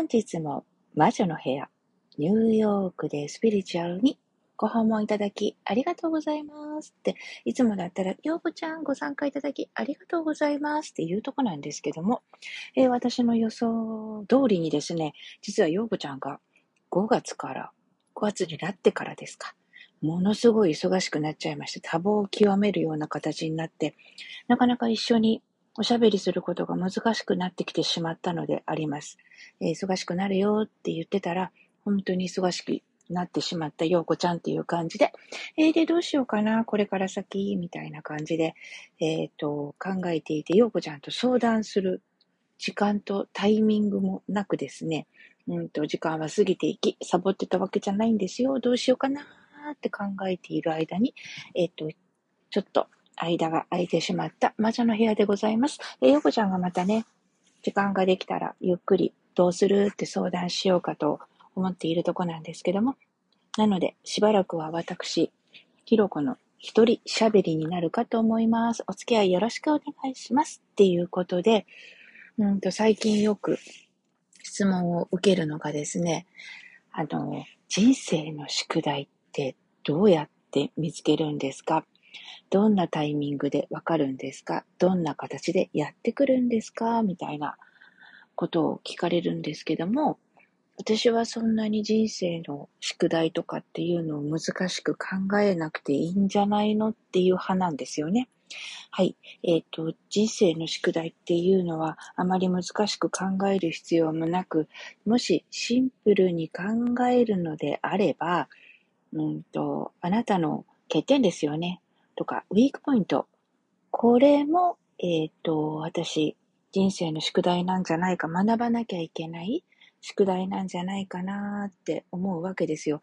本日も魔女の部屋、ニューヨークでスピリチュアルにご訪問いただきありがとうございます。って、いつもだったら、ようこちゃんご参加いただきありがとうございますっていうとこなんですけども、えー、私の予想通りにですね、実はようこちゃんが5月から、5月になってからですか、ものすごい忙しくなっちゃいまして、多忙を極めるような形になって、なかなか一緒におしゃべりすることが難しくなってきてしまったのであります。えー、忙しくなるよって言ってたら、本当に忙しくなってしまったようこちゃんっていう感じで、えー、で、どうしようかな、これから先、みたいな感じで、えっ、ー、と、考えていて、ようこちゃんと相談する時間とタイミングもなくですね、うんと、時間は過ぎていき、サボってたわけじゃないんですよ。どうしようかなって考えている間に、えっ、ー、と、ちょっと間が空いてしまった魔女の部屋でございます。えー、よこちゃんがまたね、時間ができたらゆっくりどうするって相談しようかと思っているとこなんですけども、なので、しばらくは私、ひろこの一人喋りになるかと思います。お付き合いよろしくお願いします。っていうことで、うんと最近よく質問を受けるのがですね、あの、人生の宿題ってどうやって見つけるんですか？どんなタイミングでわかるんですか？どんな形でやってくるんですか？みたいなことを聞かれるんですけども、私はそんなに人生の宿題とかっていうのを難しく考えなくていいんじゃないのっていう派なんですよね。はい。えっ、ー、と、人生の宿題っていうのはあまり難しく考える必要もなく、もしシンプルに考えるのであれば、うんと、あなたの欠点ですよね。とか、ウィークポイント。これも、えっ、ー、と、私、人生の宿題なんじゃないか、学ばなきゃいけない宿題なんじゃないかなって思うわけですよ。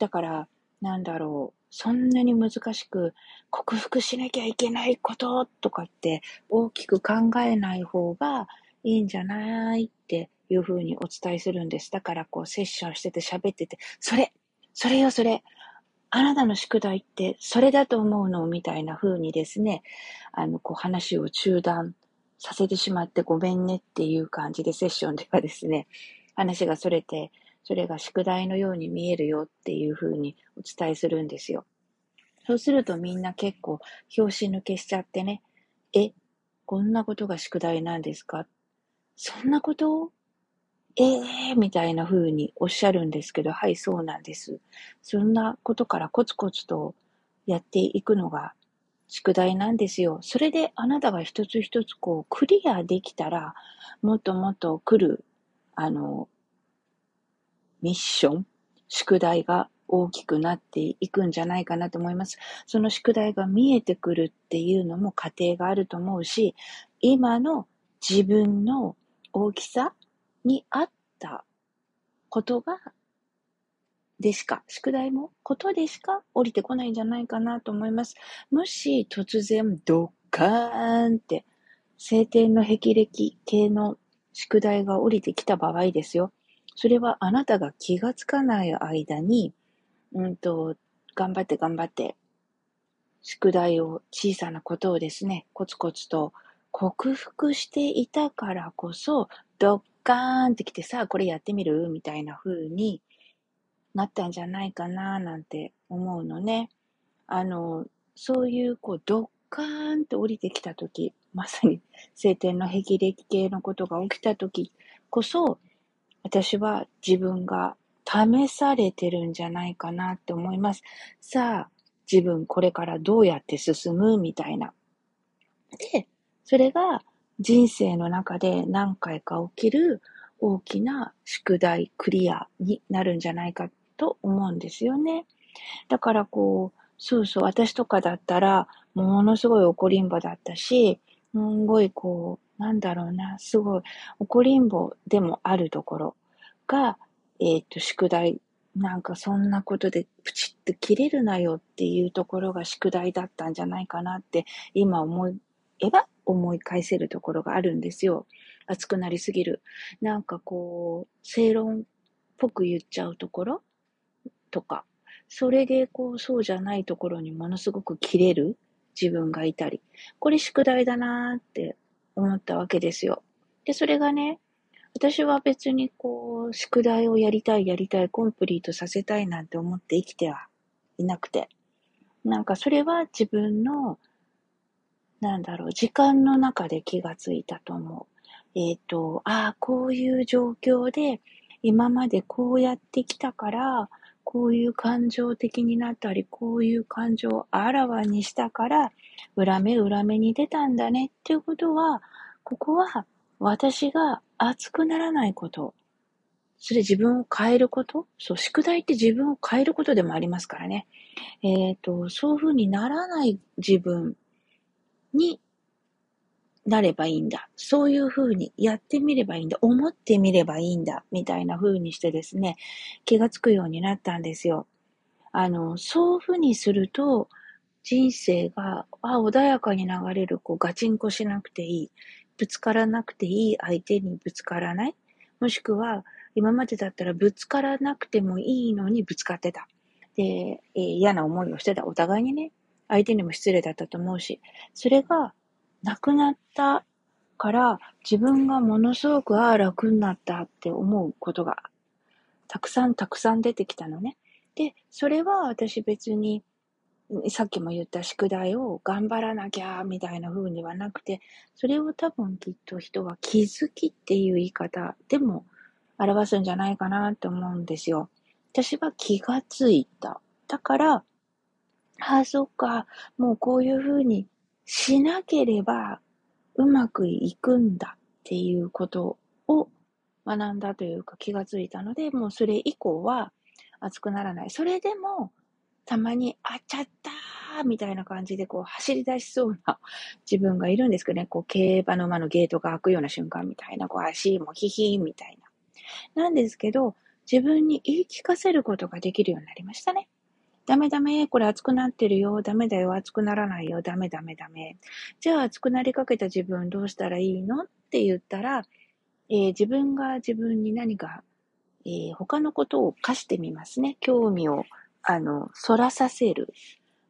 だから、なんだろう、そんなに難しく克服しなきゃいけないこととかって大きく考えない方がいいんじゃないっていうふうにお伝えするんです。だからこうセッションしてて喋ってて、それそれよそれあなたの宿題ってそれだと思うの？みたいな風にですね、あの、こう話を中断させてしまってごめんねっていう感じでセッションではですね、話がそれて、それが宿題のように見えるよっていうふうにお伝えするんですよ。そうするとみんな結構拍子抜けしちゃってね、え、こんなことが宿題なんですか？そんなこと？ええー、みたいな風におっしゃるんですけど、はい、そうなんです。そんなことからコツコツとやっていくのが宿題なんですよ。それであなたが一つ一つこうクリアできたら、もっともっと来るあの、ミッション、宿題が大きくなっていくんじゃないかなと思います。その宿題が見えてくるっていうのも過程があると思うし、今の自分の大きさに合ったことが、でしか、宿題もことでしか降りてこないんじゃないかなと思います。もし突然ドッカーンって晴天の霹靂系の宿題が降りてきた場合ですよ。それはあなたが気がつかない間に、うんと、頑張って頑張って、宿題を、小さなことをですね、コツコツと克服していたからこそ、ドッカーンってきてさ、これやってみる？みたいな風になったんじゃないかななんて思うのね。あの、そういう、こう、ドッカーンと降りてきたとき、まさに晴天の霹靂系のことが起きたときこそ、私は自分が試されてるんじゃないかなって思います。さあ、自分これからどうやって進む？みたいな。で、それが人生の中で何回か起きる大きな宿題クリアになるんじゃないかと思うんですよね。だからこう、そうそう、私とかだったら、ものすごい怒りんぼだったし、すんごいこう、なんだろうな、すごい怒りんぼでもあるところが、えっ、ー、と、宿題、なんかそんなことでプチッと切れるなよっていうところが宿題だったんじゃないかなって今思えば思い返せるところがあるんですよ。熱くなりすぎる。なんかこう、正論っぽく言っちゃうところとか、それでこう、そうじゃないところにものすごく切れる自分がいたり、これ宿題だなーって思ったわけですよ。で、それがね、私は別にこう、宿題をやりたいやりたい、コンプリートさせたいなんて思って生きてはいなくて。なんかそれは自分の、なんだろう、時間の中で気がついたと思う。えっ、ー、と、ああ、こういう状況で、今までこうやってきたから、こういう感情的になったり、こういう感情をあらわにしたから、裏目裏目に出たんだねっていうことは、ここは私が熱くならないこと。それ自分を変えること？そう、宿題って自分を変えることでもありますからね。えっ、ー、と、そういうふうにならない自分になればいいんだ。そういうふうにやってみればいいんだ。思ってみればいいんだ。みたいな風にしてですね、気がつくようになったんですよ。あの、そういうふうにすると、人生が、あ、穏やかに流れる、こう、ガチンコしなくていい。ぶつからなくていい相手にぶつからない。もしくは、今までだったらぶつからなくてもいいのにぶつかってた。で、えー、嫌な思いをしてた。お互いにね、相手にも失礼だったと思うし、それがなくなったから自分がものすごくああ楽になったって思うことがたくさんたくさん出てきたのね。で、それは私別にさっきも言った宿題を頑張らなきゃみたいな風にはなくて、それを多分きっと人は気づきっていう言い方でも表すんじゃないかなって思うんですよ。私は気がついた。だから、ああ、そっか、もうこういう風にしなければうまくいくんだっていうことを学んだというか気がついたので、もうそれ以降は熱くならない。それでも、たまに、あっちゃったーみたいな感じでこう走り出しそうな自分がいるんですけどね、こう競馬の馬のゲートが開くような瞬間みたいな、こう足もヒヒーみたいな。なんですけど、自分に言い聞かせることができるようになりましたね。ダメダメ、これ熱くなってるよ。ダメだよ、熱くならないよ。ダメダメダメ。じゃあ熱くなりかけた自分どうしたらいいの？って言ったら、えー、自分が自分に何か、えー、他のことを課してみますね。興味を、あの、反らさせる。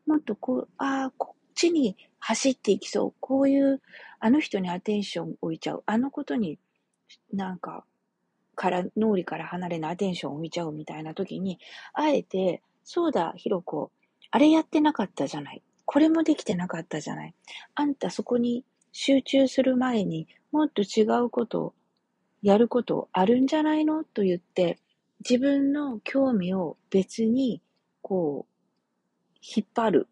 もっとこう、ああ、こっちに走っていきそう。こういう、あの人にアテンション置いちゃう。あのことになんか、から、脳裏から離れないアテンションを置いちゃうみたいな時に、あえて、そうだ、ひろこ。あれやってなかったじゃない。これもできてなかったじゃない。あんたそこに集中する前にもっと違うことをやることあるんじゃないの？と言って自分の興味を別にこう引っ張る。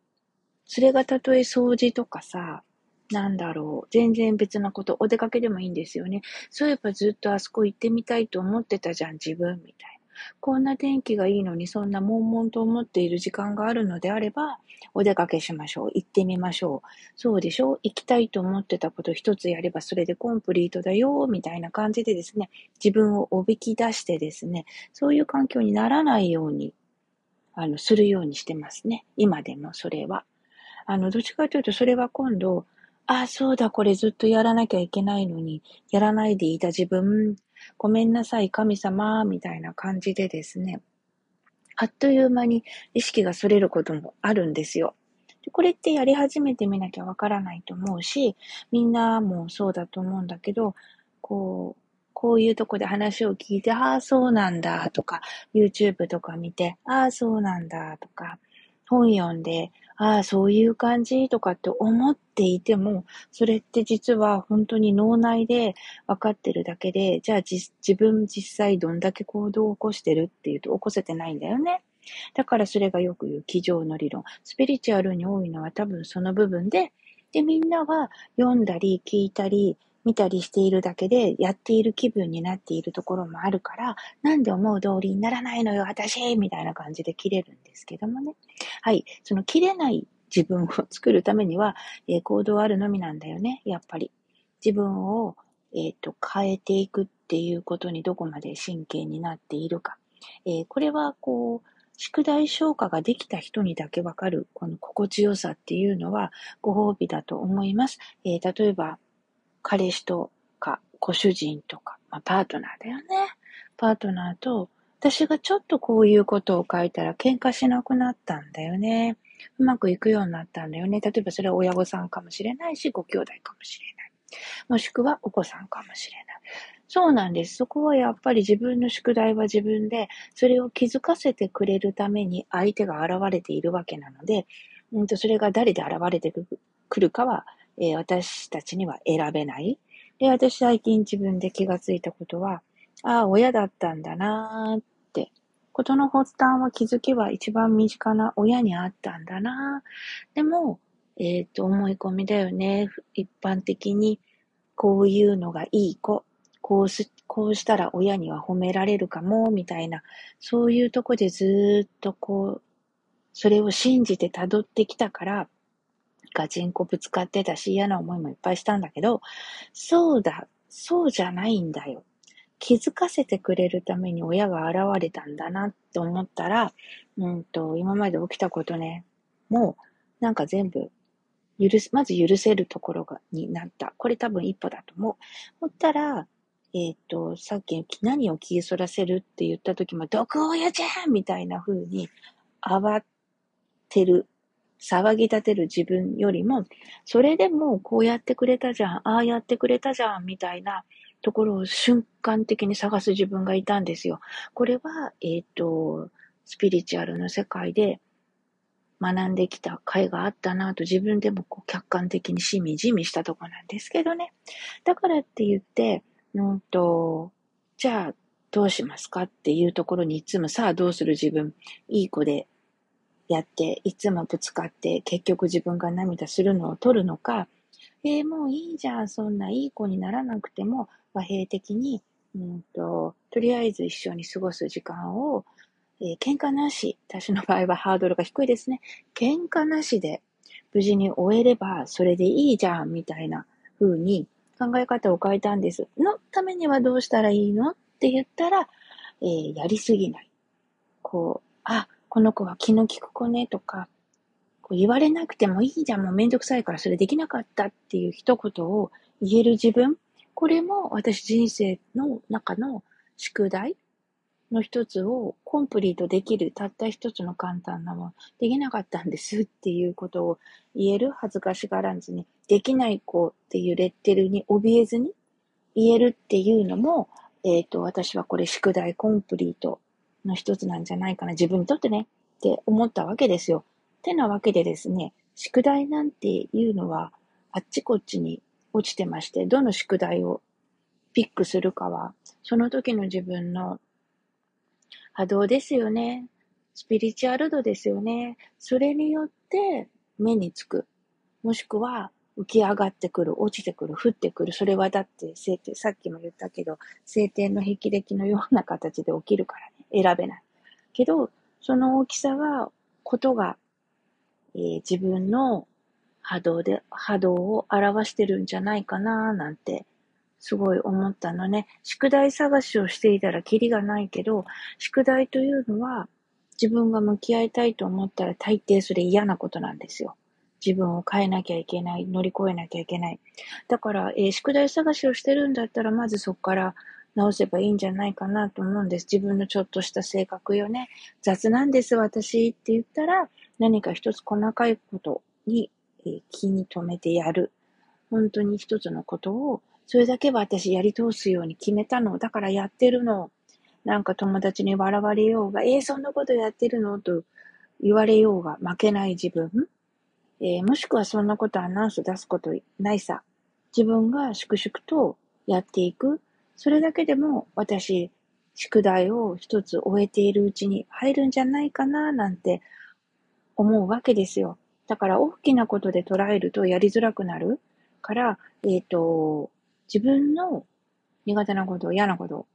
それがたとえ掃除とかさ、なんだろう。全然別なこと。お出かけでもいいんですよね。そういえばずっとあそこ行ってみたいと思ってたじゃん、自分、みたいな。こんな天気がいいのにそんな悶々と思っている時間があるのであれば、お出かけしましょう。行ってみましょう。そうでしょ？行きたいと思ってたこと一つやればそれでコンプリートだよ、みたいな感じでですね、自分をおびき出してですね、そういう環境にならないように、あの、するようにしてますね。今でもそれは。あの、どっちかというとそれは今度、ああ、そうだ、これずっとやらなきゃいけないのに、やらないでいた自分、ごめんなさい、神様、みたいな感じでですね、あっという間に意識が逸れることもあるんですよ。これってやり始めてみなきゃわからないと思うし、みんなもそうだと思うんだけど、こう、こういうとこで話を聞いて、ああ、そうなんだとか、YouTube とか見て、ああ、そうなんだとか、本読んで、ああ、そういう感じとかって思っていても、それって実は本当に脳内で分かってるだけで、じゃあ自分実際どんだけ行動を起こしてるっていうと起こせてないんだよね。だからそれがよく言う机上の理論。スピリチュアルに多いのは多分その部分で、で、みんなは読んだり聞いたり、見たりしているだけでやっている気分になっているところもあるから、なんで思う通りにならないのよ、私みたいな感じで切れるんですけどもね。はい。その切れない自分を作るためには、えー、行動あるのみなんだよね、やっぱり。自分を、えっ、ー、と、変えていくっていうことにどこまで神経になっているか。えー、これは、こう、宿題消化ができた人にだけわかる、この心地よさっていうのはご褒美だと思います。えー、例えば、彼氏とか、ご主人とか、まあ、パートナーだよね。パートナーと、私がちょっとこういうことを書いたら喧嘩しなくなったんだよね。うまくいくようになったんだよね。例えばそれは親御さんかもしれないし、ご兄弟かもしれない。もしくはお子さんかもしれない。そうなんです。そこはやっぱり自分の宿題は自分で、それを気づかせてくれるために相手が現れているわけなので、うんとそれが誰で現れてくるかは、えー、私たちには選べない。で、私最近自分で気がついたことは、ああ、親だったんだなーって。ことの発端は気づきは一番身近な親にあったんだなーでも、えっ、ー、と、思い込みだよね。一般的に、こういうのがいい子。こうす、こうしたら親には褒められるかも、みたいな、そういうとこでずっとこう、それを信じて辿ってきたから、ガチンコぶつかってたし嫌な思いもいっぱいしたんだけど、そうだ、そうじゃないんだよ。気づかせてくれるために親が現れたんだなって思ったら、うんと、今まで起きたことね、もう、なんか全部、許す、まず許せるところが、になった。これ多分一歩だと思う。思ったら、えっ、ー、と、さっき何を気そらせるって言った時も、毒親じゃんみたいな風に慌てる、騒ぎ立てる自分よりも、それでもこうやってくれたじゃん、ああやってくれたじゃん、みたいなところを瞬間的に探す自分がいたんですよ。これは、えっ、ー、と、スピリチュアルの世界で学んできた回があったなと自分でもこう客観的にしみじみしたとこなんですけどね。だからって言って、うんと、じゃあ、どうしますかっていうところにいつもさあどうする自分、いい子でやって、いつもぶつかって、結局自分が涙するのを取るのか、えー、もういいじゃん、そんないい子にならなくても、和平的に、うんと、とりあえず一緒に過ごす時間を、えー、喧嘩なし、私の場合は ハードルが低いですね。喧嘩なしで無事に終えればそれでいいじゃん、みたいな風に考え方を変えたんです。のためにはどうしたらいいの？って言ったら、えー、やりすぎない。こう、あ、この子は気の利く子ねとか、こう言われなくてもいいじゃん、もうめんどくさいからそれできなかったっていう一言を言える自分。これも私人生の中の宿題の一つをコンプリートできる、たった一つの簡単なもの、できなかったんですっていうことを言える、恥ずかしがらずに、できない子っていうレッテルに怯えずに言えるっていうのも、えっ、ー、と、私はこれ宿題コンプリートの一つなんじゃないかな、自分にとってね、って思ったわけですよ。てなわけでですね、宿題なんていうのは、あっちこっちに落ちてまして、どの宿題をピックするかは、その時の自分の波動ですよね。スピリチュアル度ですよね。それによって目につく。もしくは浮き上がってくる、落ちてくる、降ってくる。それはだって晴天、さっきも言ったけど、晴天の霹靂のような形で起きるから。選べない。けど、その大きさが、ことが、えー、自分の波動で、波動を表してるんじゃないかななんてすごい思ったのね。宿題探しをしていたらキリがないけど、宿題というのは自分が向き合いたいと思ったら大抵それ嫌なことなんですよ。自分を変えなきゃいけない、乗り越えなきゃいけない。だから、えー、宿題探しをしてるんだったら、まずそこから直せばいいんじゃないかなと思うんです。自分のちょっとした性格よね。雑なんです、私って言ったら、何か一つ細かいことに、えー、気に留めてやる。本当に一つのことをそれだけは私やり通すように決めたの。だからやってるの。なんか友達に笑われようが、えー、そんなことやってるのと言われようが負けない自分。えー、もしくはそんなことアナウンス出すことないさ。自分が粛々とやっていく。それだけでも私、宿題を一つ終えているうちに入るんじゃないかななんて思うわけですよ。だから大きなことで捉えるとやりづらくなるから、えっ、ー、と、自分の苦手なこと、嫌なこと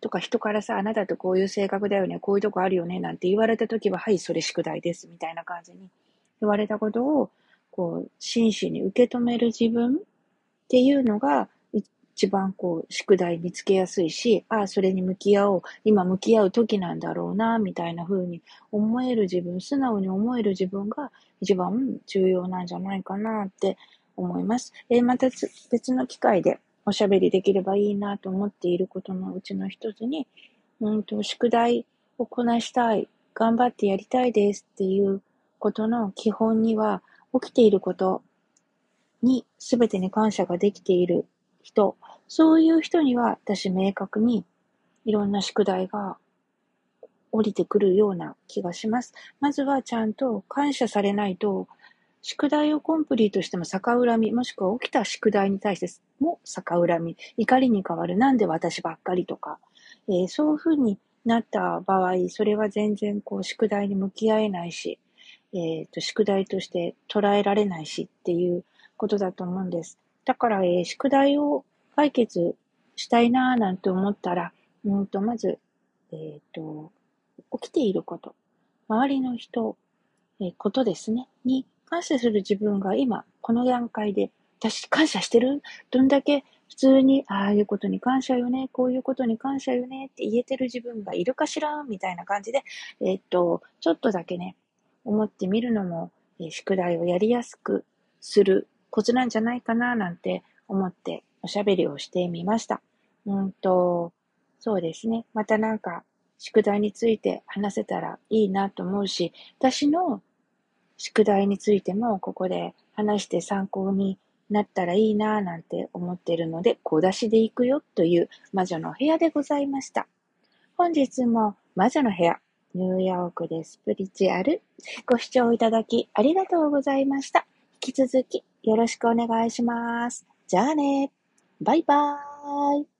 とか人からさ、あなたってこういう性格だよね、こういうとこあるよね、なんて言われたときは、はい、それ宿題です、みたいな感じに言われたことを、こう、真摯に受け止める自分っていうのが、一番こう、宿題見つけやすいし、ああ、それに向き合おう、今向き合う時なんだろうな、みたいな風に思える自分、素直に思える自分が一番重要なんじゃないかなって思います。えー、また別の機会でおしゃべりできればいいなと思っていることのうちの一つに、うんと、宿題をこなしたい、頑張ってやりたいですっていうことの基本には、起きていることに全てに感謝ができている人、そういう人には私明確にいろんな宿題が降りてくるような気がします。まずはちゃんと感謝されないと、宿題をコンプリートしても逆恨み、もしくは起きた宿題に対しても逆恨み、怒りに変わる、なんで私ばっかりとか、えー、そういうふうになった場合、それは全然こう宿題に向き合えないし、え、ー、と、宿題として捉えられないしっていうことだと思うんです。だから、えー、宿題を解決したいなぁなんて思ったら、うんと、まず、えっ、ー、と、起きていること、周りの人、えー、ことですね、に感謝する自分が今、この段階で、私感謝してる？どんだけ普通に、ああいうことに感謝よね、こういうことに感謝よねって言えてる自分がいるかしら？みたいな感じで、えー、っと、ちょっとだけね、思ってみるのも、えー、宿題をやりやすくするコツなんじゃないかななんて思っておしゃべりをしてみました。うんと、そうですね。またなんか、宿題について話せたらいいなと思うし、私の宿題についてもここで話して参考になったらいいなぁなんて思ってるので、小出しで行くよという魔女の部屋でございました。本日も魔女の部屋、ニューヨークでスプリチュアル、ご視聴いただきありがとうございました。引き続きよろしくお願いします。じゃあね。バイバーイ。